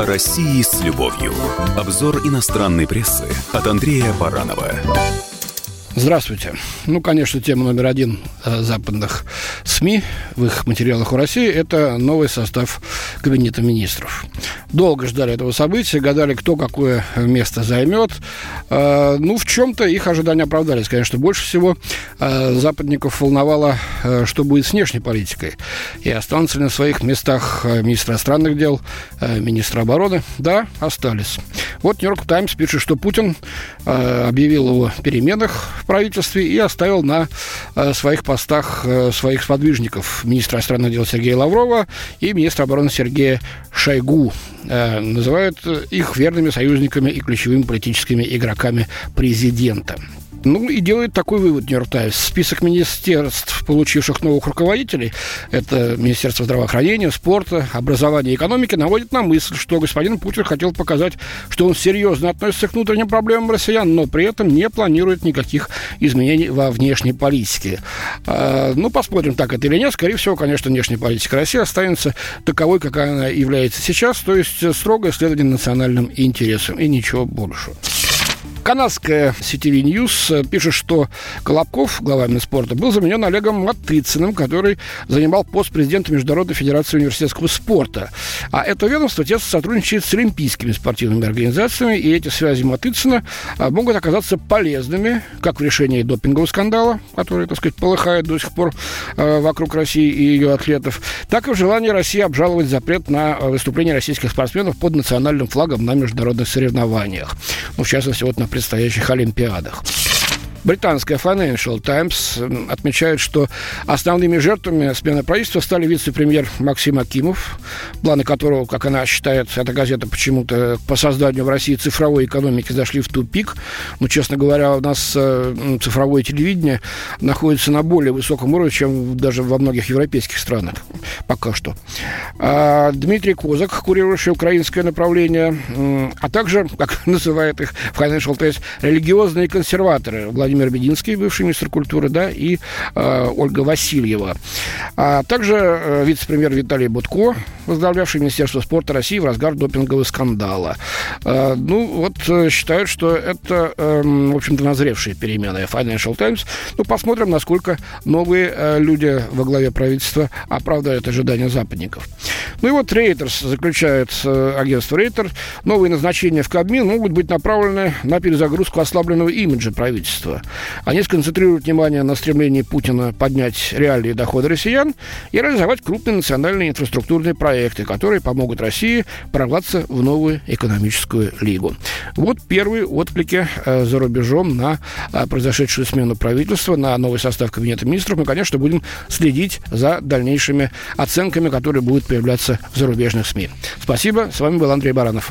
О России с любовью. Обзор иностранной прессы от Андрея Баранова. Здравствуйте. Ну, конечно, тема номер один э, западных СМИ в их материалах у России – это новый состав Кабинета министров. Долго ждали этого события, гадали, кто какое место займет. Э, ну, в чем-то их ожидания оправдались. Конечно, больше всего э, западников волновало, э, что будет с внешней политикой. И останутся ли на своих местах министр иностранных дел, министр обороны? Да, остались. Вот Нью-Йорк Таймс пишет, что Путин э, объявил о переменах в правительстве и оставил на э, своих постах э, своих сподвижников министра иностранных дел Сергея Лаврова и министра обороны Сергея Шойгу. Э, называют их верными союзниками и ключевыми политическими игроками президента. Ну и делает такой вывод Нью-Йорк. Список министерств, получивших новых руководителей, это Министерство здравоохранения, спорта, образования и экономики, наводит на мысль, что господин Путин хотел показать, что он серьезно относится к внутренним проблемам россиян, но при этом не планирует никаких изменений во внешней политике. А, ну, посмотрим, так это или нет. Скорее всего, конечно, внешняя политика России останется таковой, какая она является сейчас, то есть строгое следование национальным интересам и ничего больше. Канадская CTV News пишет, что Колобков, глава Минспорта, был заменен Олегом Матыциным, который занимал пост президента Международной Федерации университетского спорта. А это ведомство тесно сотрудничает с олимпийскими спортивными организациями, и эти связи Матыцина а, могут оказаться полезными как в решении допингового скандала, который, так сказать, полыхает до сих пор а, вокруг России и ее атлетов, так и в желании России обжаловать запрет на выступление российских спортсменов под национальным флагом на международных соревнованиях. Ну, в частности, вот на предстоящих Олимпиадах. Британская Financial Times отмечает, что основными жертвами смены правительства стали вице-премьер Максим Акимов, планы которого, как она считает, эта газета почему-то по созданию в России цифровой экономики зашли в тупик. Но, честно говоря, у нас э, цифровое телевидение находится на более высоком уровне, чем даже во многих европейских странах. Пока что. А Дмитрий Козак, курирующий украинское направление, а также, как называют их в Financial Times, религиозные консерваторы Владимир Владимир Бединский, бывший министр культуры, да, и э, Ольга Васильева. А также э, вице-премьер Виталий Будко, возглавлявший Министерство спорта России в разгар допингового скандала. Э, ну, вот э, считают, что это, э, в общем-то, назревшие перемены Financial Times. Ну, посмотрим, насколько новые э, люди во главе правительства оправдают ожидания западников. Ну и вот Reuters заключает э, агентство Рейтер, новые назначения в Кабмин могут быть направлены на перезагрузку ослабленного имиджа правительства. Они сконцентрируют внимание на стремлении Путина поднять реальные доходы россиян и реализовать крупные национальные инфраструктурные проекты, которые помогут России прорваться в новую экономическую лигу. Вот первые отклики э, за рубежом на э, произошедшую смену правительства, на новый состав Кабинета министров. Мы, конечно, будем следить за дальнейшими оценками, которые будут появляться в зарубежных СМИ. Спасибо. С вами был Андрей Баранов.